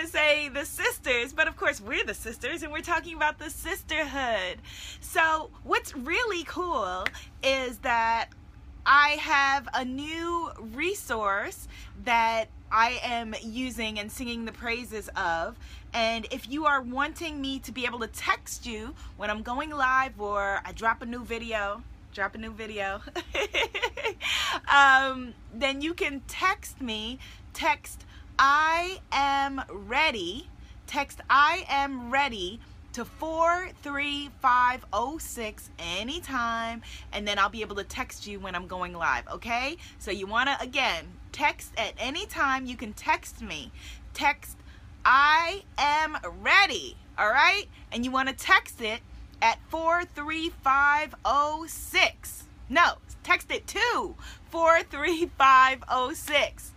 to say the sisters, but of course we're the sisters and we're talking about the sisterhood. So, what's really cool is that I have a new resource that I am using and singing the praises of. And if you are wanting me to be able to text you when I'm going live or I drop a new video, drop a new video, um, then you can text me. Text I am ready. Text I am ready to 43506 anytime and then I'll be able to text you when I'm going live, okay? So you want to again, text at any time you can text me. Text I am ready, all right? And you want to text it at 43506. No, text it to 43506.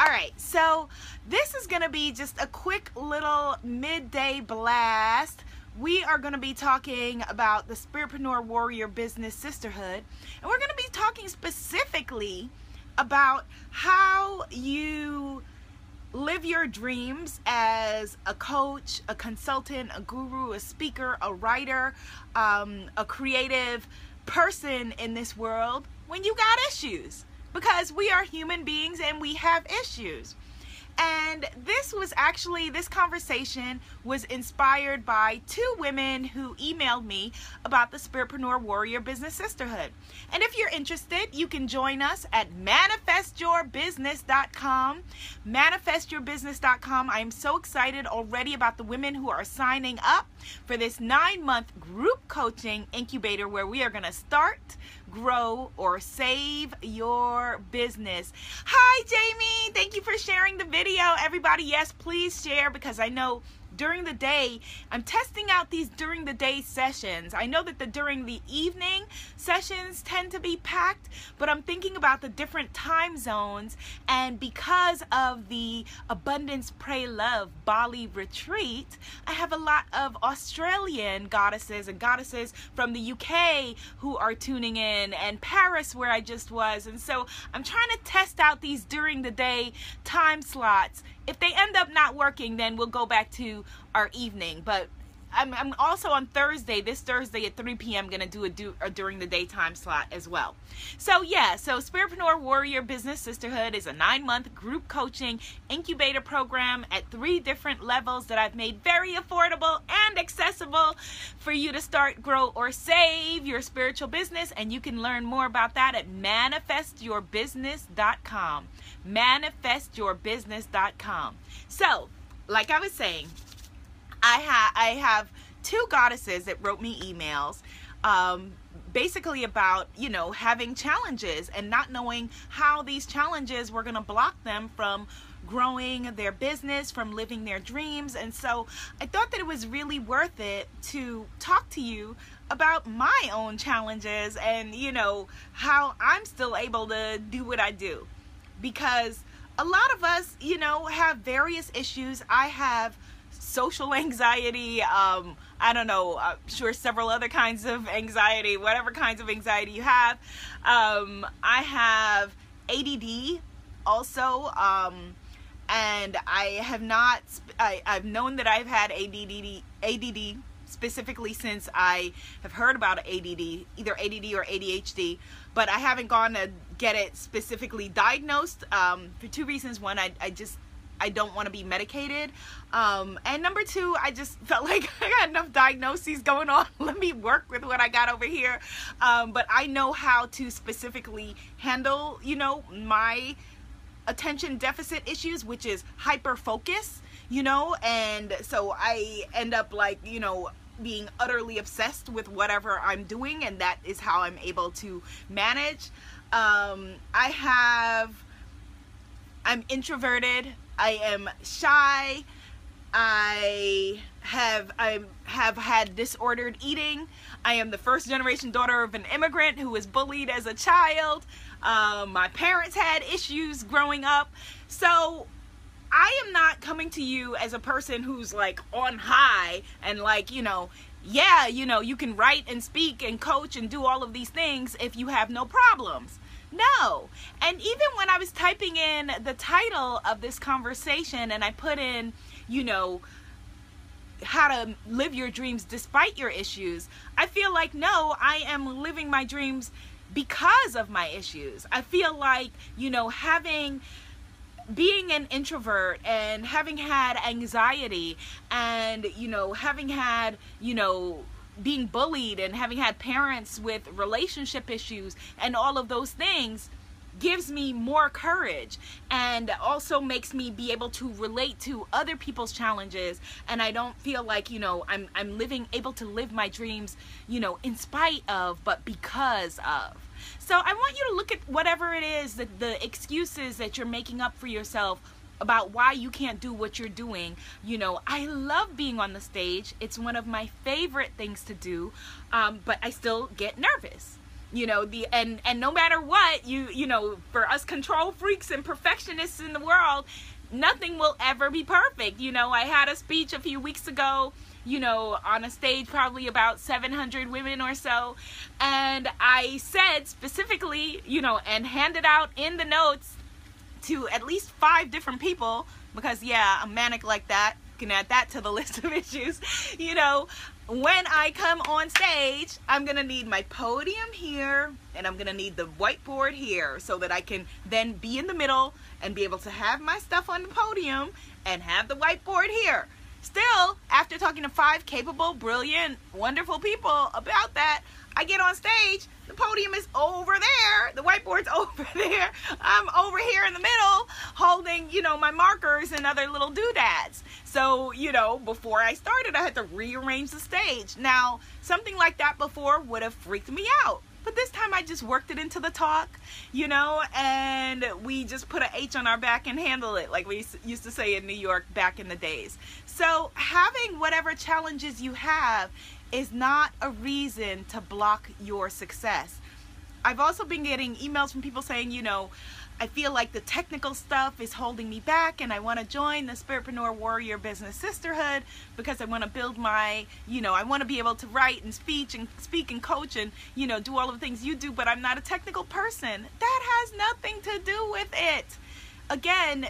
All right, so this is going to be just a quick little midday blast. We are going to be talking about the Spiritpreneur Warrior Business Sisterhood, and we're going to be talking specifically about how you live your dreams as a coach, a consultant, a guru, a speaker, a writer, um, a creative person in this world when you got issues because we are human beings and we have issues. And this was actually, this conversation was inspired by two women who emailed me about the Spiritpreneur Warrior Business Sisterhood. And if you're interested, you can join us at manifestyourbusiness.com. Manifestyourbusiness.com. I am so excited already about the women who are signing up for this nine month group coaching incubator where we are going to start grow, or save your business. Hi, Jamie. Thank you for sharing the video. Everybody, yes, please share because I know during the day. I'm testing out these during the day sessions. I know that the during the evening sessions tend to be packed, but I'm thinking about the different time zones. And because of the Abundance Pray Love Bali retreat, I have a lot of Australian goddesses and goddesses from the UK who are tuning in, and Paris, where I just was. And so I'm trying to test out these during the day time slots if they end up not working, then we'll go back to our evening. But I'm, I'm also on Thursday, this Thursday at 3 p.m., going to do a, do a during the daytime slot as well. So, yeah, so Spiritpreneur Warrior Business Sisterhood is a nine month group coaching incubator program at three different levels that I've made very affordable and accessible for you to start, grow, or save your spiritual business. And you can learn more about that at manifestyourbusiness.com. Manifestyourbusiness.com. So, like I was saying, I have I have two goddesses that wrote me emails um, basically about you know having challenges and not knowing how these challenges were going to block them from growing their business from living their dreams. And so i thought that it was really worth it to talk to you about my own challenges and you know how i'm still able to do what i do. Because a lot of us you know have various issues. I have social anxiety, um, I don't know, I'm sure several other kinds of anxiety, whatever kinds of anxiety you have. Um, I have ADD also, um, and I have not, I, I've known that I've had ADD, ADD specifically since I have heard about ADD, either ADD or ADHD, but I haven't gone to get it specifically diagnosed um, for two reasons. One, I, I just I don't want to be medicated. Um, and number two, I just felt like I got enough diagnoses going on. Let me work with what I got over here. Um, but I know how to specifically handle, you know, my attention deficit issues, which is hyper focus, you know, and so I end up like, you know, being utterly obsessed with whatever I'm doing, and that is how I'm able to manage. Um, I have, I'm introverted. I am shy. I have I have had disordered eating. I am the first generation daughter of an immigrant who was bullied as a child. Um, my parents had issues growing up. So I am not coming to you as a person who's like on high and like, you know, yeah, you know, you can write and speak and coach and do all of these things if you have no problems. No. And even when I was typing in the title of this conversation and I put in, you know, how to live your dreams despite your issues. I feel like no, I am living my dreams because of my issues. I feel like, you know, having being an introvert and having had anxiety and you know having had you know being bullied and having had parents with relationship issues and all of those things gives me more courage and also makes me be able to relate to other people's challenges. And I don't feel like you know I'm I'm living able to live my dreams you know in spite of but because of. So I want you to look at whatever it is that the excuses that you're making up for yourself about why you can't do what you're doing. You know, I love being on the stage. It's one of my favorite things to do, um, but I still get nervous. You know the and and no matter what you you know for us control freaks and perfectionists in the world, nothing will ever be perfect. You know, I had a speech a few weeks ago you know, on a stage, probably about 700 women or so. And I said specifically, you know, and handed out in the notes to at least five different people because yeah, I'm manic like that. Can add that to the list of issues. You know, when I come on stage, I'm gonna need my podium here and I'm gonna need the whiteboard here so that I can then be in the middle and be able to have my stuff on the podium and have the whiteboard here. Still, after talking to five capable, brilliant, wonderful people about that, I get on stage, the podium is over there, the whiteboard's over there, I'm over here in the middle holding, you know, my markers and other little doodads. So, you know, before I started, I had to rearrange the stage. Now, something like that before would have freaked me out. But this time I just worked it into the talk, you know, and we just put an H on our back and handle it like we used to say in New York back in the days. So having whatever challenges you have is not a reason to block your success. I've also been getting emails from people saying, you know, I feel like the technical stuff is holding me back and I want to join the Spiritpreneur Warrior Business Sisterhood because I want to build my, you know, I want to be able to write and speech and speak and coach and, you know, do all of the things you do, but I'm not a technical person. That has nothing to do with it. Again,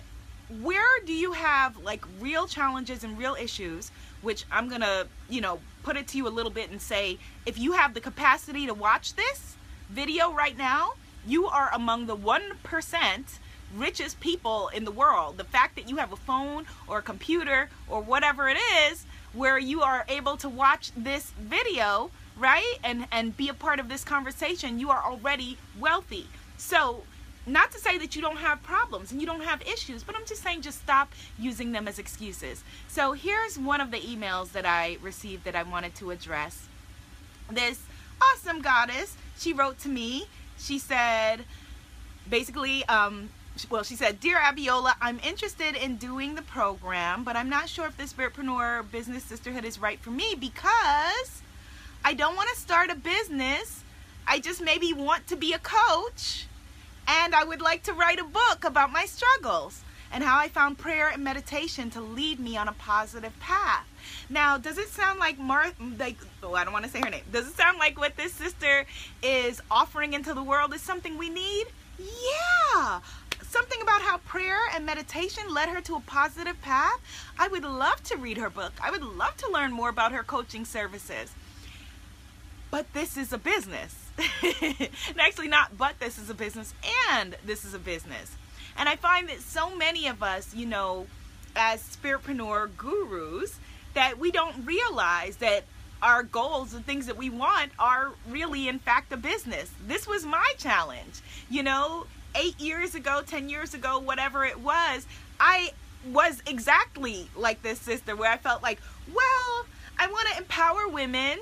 where do you have like real challenges and real issues, which I'm going to, you know, put it to you a little bit and say, if you have the capacity to watch this video right now, you are among the 1% richest people in the world. The fact that you have a phone or a computer or whatever it is where you are able to watch this video, right? And and be a part of this conversation, you are already wealthy. So, not to say that you don't have problems and you don't have issues, but I'm just saying just stop using them as excuses. So here's one of the emails that I received that I wanted to address. This awesome goddess, she wrote to me. She said, basically, um, well, she said, Dear Abiola, I'm interested in doing the program, but I'm not sure if the Spiritpreneur Business Sisterhood is right for me because I don't want to start a business. I just maybe want to be a coach and I would like to write a book about my struggles and how I found prayer and meditation to lead me on a positive path. Now, does it sound like Mar like oh, I don't want to say her name. Does it sound like what this sister is offering into the world is something we need? Yeah. Something about how prayer and meditation led her to a positive path. I would love to read her book. I would love to learn more about her coaching services. But this is a business and actually not but this is a business and this is a business. And i find that so many of us you know as spiritpreneur gurus that we don't realize that our goals and things that we want are really in fact a business. This was my challenge. You know eight years ago ten years ago whatever it was i was exactly like this sister where i felt like well i want to empower women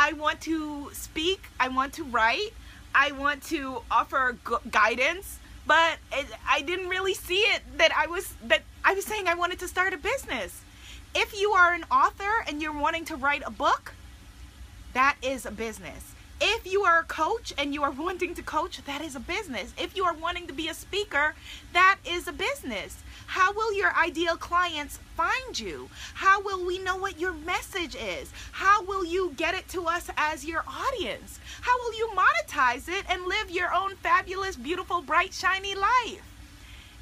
I want to speak, I want to write, I want to offer guidance, but it, I didn't really see it that I was that I was saying I wanted to start a business. If you are an author and you're wanting to write a book, that is a business. If you are a coach and you are wanting to coach, that is a business. If you are wanting to be a speaker, that is a business. How will your ideal clients find you? How will we know what your message is? How will you get it to us as your audience? How will you monetize it and live your own fabulous, beautiful, bright, shiny life?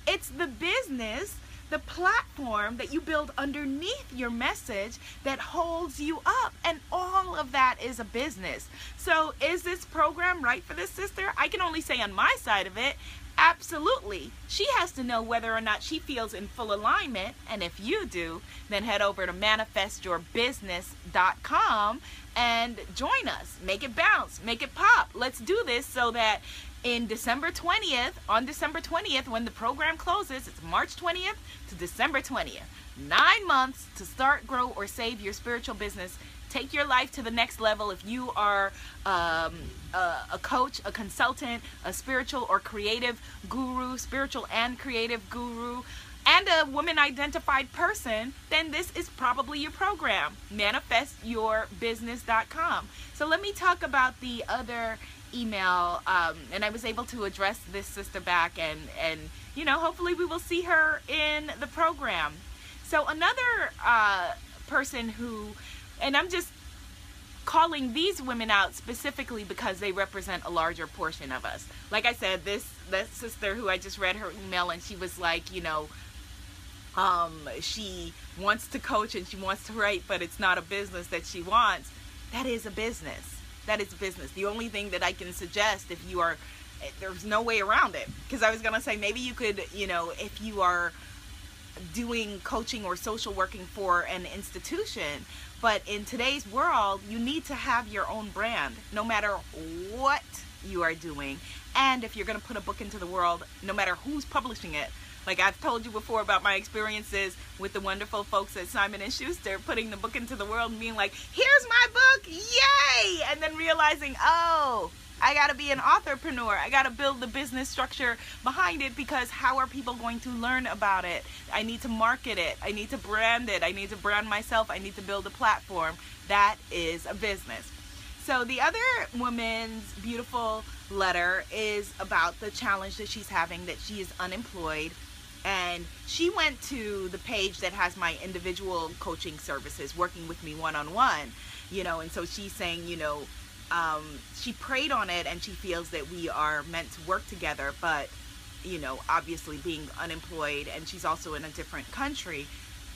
It's the business the platform that you build underneath your message that holds you up. And all of that is a business. So, is this program right for this sister? I can only say on my side of it, absolutely. She has to know whether or not she feels in full alignment. And if you do, then head over to manifestyourbusiness.com and join us. Make it bounce, make it pop. Let's do this so that in December 20th, on December 20th, when the program closes, it's March 20th to December 20th. Nine months to start, grow, or save your spiritual business. Take your life to the next level. If you are um, a, a coach, a consultant, a spiritual or creative guru, spiritual and creative guru, and a woman identified person, then this is probably your program. ManifestYourBusiness.com. So let me talk about the other email um, and I was able to address this sister back and and you know hopefully we will see her in the program. So another uh, person who and I'm just calling these women out specifically because they represent a larger portion of us. Like I said this that sister who I just read her email and she was like you know um, she wants to coach and she wants to write but it's not a business that she wants. That is a business that is business. The only thing that I can suggest if you are eh, there's no way around it because I was going to say maybe you could, you know, if you are doing coaching or social working for an institution, but in today's world, you need to have your own brand no matter what you are doing. And if you're going to put a book into the world, no matter who's publishing it, like I've told you before about my experiences with the wonderful folks at Simon and Schuster putting the book into the world and being like, "Here's my book, yay!" and then realizing, "Oh, I got to be an entrepreneur. I got to build the business structure behind it because how are people going to learn about it? I need to market it. I need to brand it. I need to brand myself. I need to build a platform. That is a business. So the other woman's beautiful letter is about the challenge that she's having that she is unemployed and she went to the page that has my individual coaching services working with me one-on-one you know and so she's saying you know um, she prayed on it and she feels that we are meant to work together but you know obviously being unemployed and she's also in a different country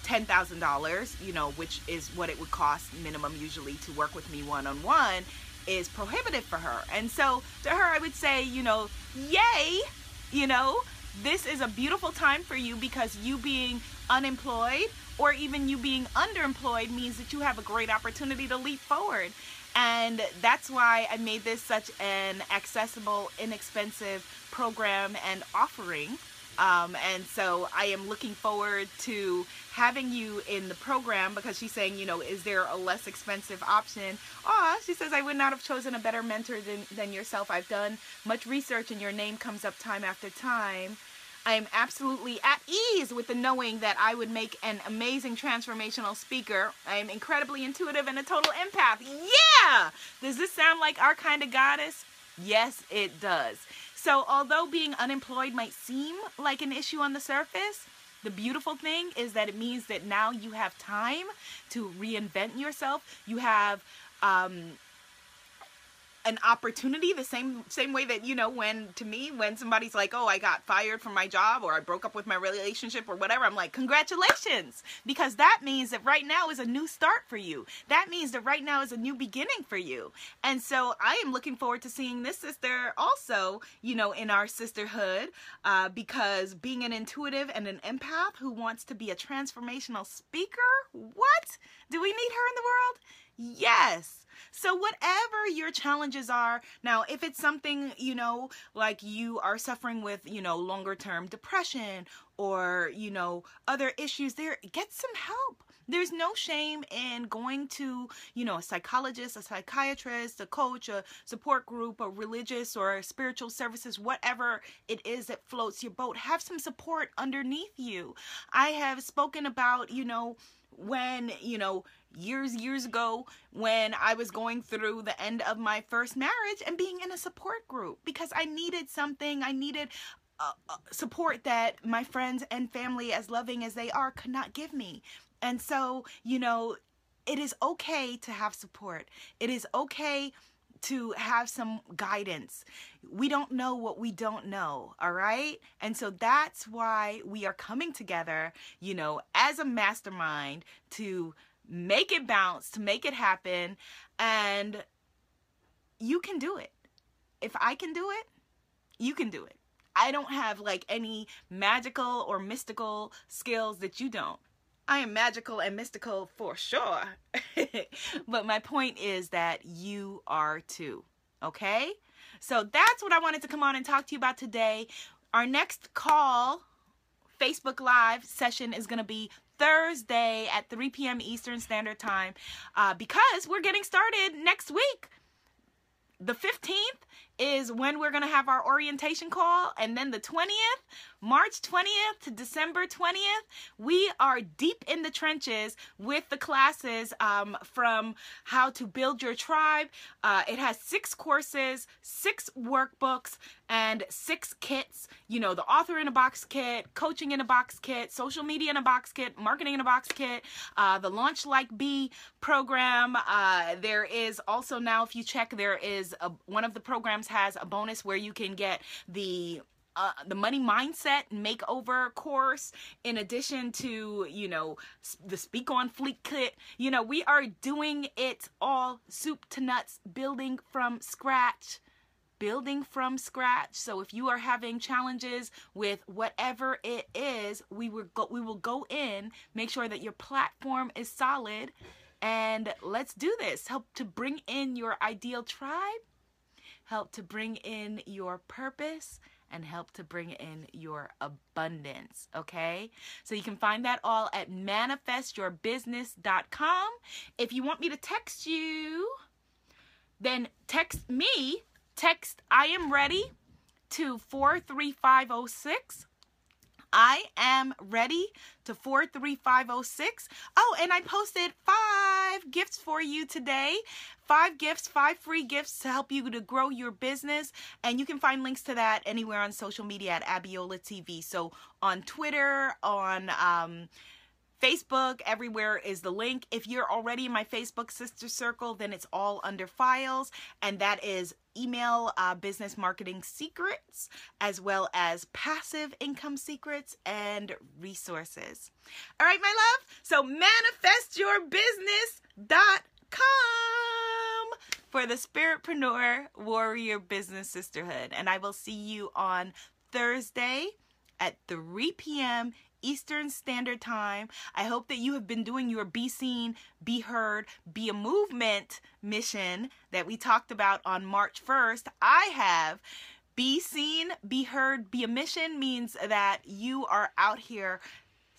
$10,000 you know which is what it would cost minimum usually to work with me one-on-one is prohibitive for her. And so to her I would say you know yay you know this is a beautiful time for you because you being unemployed or even you being underemployed means that you have a great opportunity to leap forward. And that's why I made this such an accessible, inexpensive program and offering um, and so I am looking forward to having you in the program because she's saying, you know, is there a less expensive option? Ah, she says, I would not have chosen a better mentor than, than yourself. I've done much research and your name comes up time after time. I am absolutely at ease with the knowing that I would make an amazing transformational speaker. I am incredibly intuitive and a total empath. Yeah! Does this sound like our kind of goddess? Yes, it does. So, although being unemployed might seem like an issue on the surface, the beautiful thing is that it means that now you have time to reinvent yourself. You have um, an opportunity the same same way that you know when to me when somebody's like oh i got fired from my job or i broke up with my relationship or whatever i'm like congratulations! Because that means that right now is a new start for you. That means that right now is a new beginning for you. And so i am looking forward to seeing this sister also you know in our sisterhood uh, because being an intuitive and an empath who wants to be a transformational speaker what? Do we need her in the world yes so, whatever your challenges are, now, if it's something, you know, like you are suffering with, you know, longer term depression or, you know, other issues there, get some help. There's no shame in going to, you know, a psychologist, a psychiatrist, a coach, a support group, a religious or spiritual services, whatever it is that floats your boat. Have some support underneath you. I have spoken about, you know, when, you know, years, years ago when I was going through the end of my first marriage and being in a support group because I needed something. I needed uh, uh, support that my friends and family, as loving as they are, could not give me. And so, you know, it is okay to have support. It is okay to have some guidance. We don't know what we don't know, all right? And so that's why we are coming together, you know, as a mastermind to make it bounce, to make it happen. And you can do it. If I can do it, you can do it. I don't have like any magical or mystical skills that you don't. I am magical and mystical for sure. but my point is that you are too. Okay? So that's what I wanted to come on and talk to you about today. Our next call, Facebook Live session, is going to be Thursday at 3 p.m. Eastern Standard Time uh, because we're getting started next week. The 15th is when we're going to have our orientation call. And then the 20th, March 20th to December 20th, we are deep in the trenches with the classes um, from how to build your tribe. Uh, it has six courses, six workbooks, and six kits. You know, the author in a box kit, coaching in a box kit, social media in a box kit, marketing in a box kit, uh, the Launch Like Bee program. Uh, there is also now, if you check, there is a, one of the programs has a bonus where you can get the uh, the money mindset makeover course in addition to you know the speak on fleet kit. You know we are doing it all soup to nuts building from scratch building from scratch. So if you are having challenges with whatever it is we will go we will go in make sure that your platform is solid and let's do this. Help to bring in your ideal tribe help to bring in your purpose and help to bring in your abundance. Okay. So you can find that all at manifestyourbusiness.com. If you want me to text you, then text me, text I am ready to 43506 I am ready to 43506. Oh, and I posted five gifts for you today. Five gifts, five free gifts to help you to grow your business. And you can find links to that anywhere on social media at Abiola TV. So on Twitter, on um, Facebook, everywhere is the link. If you're already in my Facebook sister circle, then it's all under files, and that is email uh, business marketing secrets, as well as passive income secrets and resources. All right, my love. So manifestyourbusiness.com for the Spiritpreneur Warrior Business Sisterhood. And I will see you on Thursday at 3 p.m. Eastern Standard Time. I hope that you have been doing your Be Seen, Be Heard, Be a Movement mission that we talked about on March 1st. I have. Be seen, be heard, be a mission means that you are out here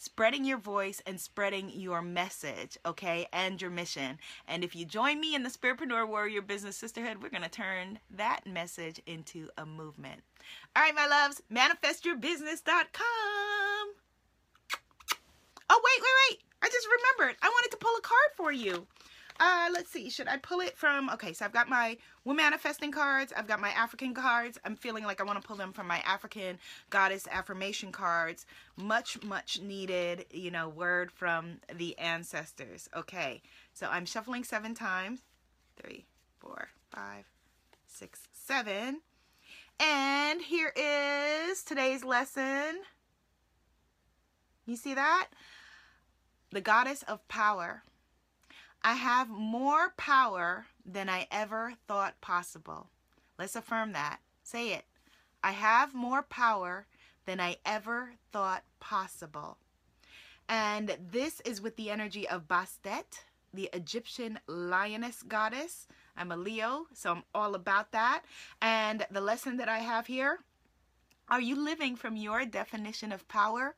spreading your voice and spreading your message, okay, and your mission. And if you join me in the Spiritpreneur Warrior Business Sisterhood, we're going to turn that message into a movement. All right, my loves, manifestyourbusiness.com. Oh, wait, wait, wait. I just remembered. I wanted to pull a card for you. Uh, let's see. Should I pull it from... Okay, so I've got my Woman Manifesting cards. I've got my African cards. I'm feeling like I want to pull them from my African Goddess Affirmation cards. Much, much needed, you know, word from the ancestors. Okay, so I'm shuffling seven times. Three, four, five, six, seven. And here is today's lesson. You see that? The goddess of power. I have more power than I ever thought possible. Let's affirm that. Say it. I have more power than I ever thought possible. And this is with the energy of Bastet, the Egyptian lioness goddess. I'm a Leo, so I'm all about that. And the lesson that I have here are you living from your definition of power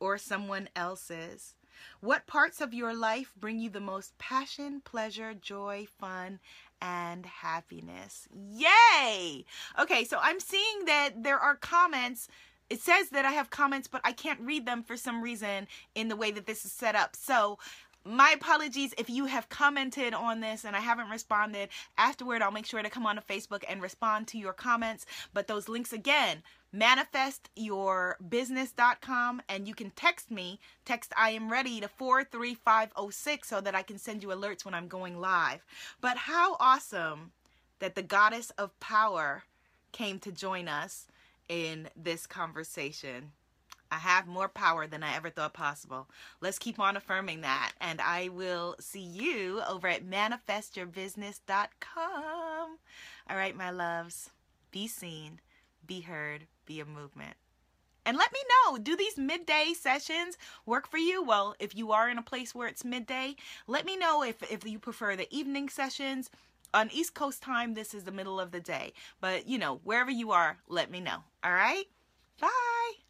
or someone else's? What parts of your life bring you the most passion, pleasure, joy, fun, and happiness? Yay! Okay, so I'm seeing that there are comments it says that I have comments, but I can't read them for some reason in the way that this is set up. So my apologies if you have commented on this and I haven't responded. Afterward, I'll make sure to come on to Facebook and respond to your comments. But those links again, manifestyourbusiness.com and you can text me text i am ready to 43506 so that i can send you alerts when i'm going live but how awesome that the goddess of power came to join us in this conversation. I have more power than I ever thought possible. Let's keep on affirming that. And I will see you over at manifestyourbusiness.com. All right, my loves, be seen, be heard, be a movement. And let me know do these midday sessions work for you? Well, if you are in a place where it's midday, let me know if, if you prefer the evening sessions. On East Coast time, this is the middle of the day. But, you know, wherever you are, let me know. All right? Bye.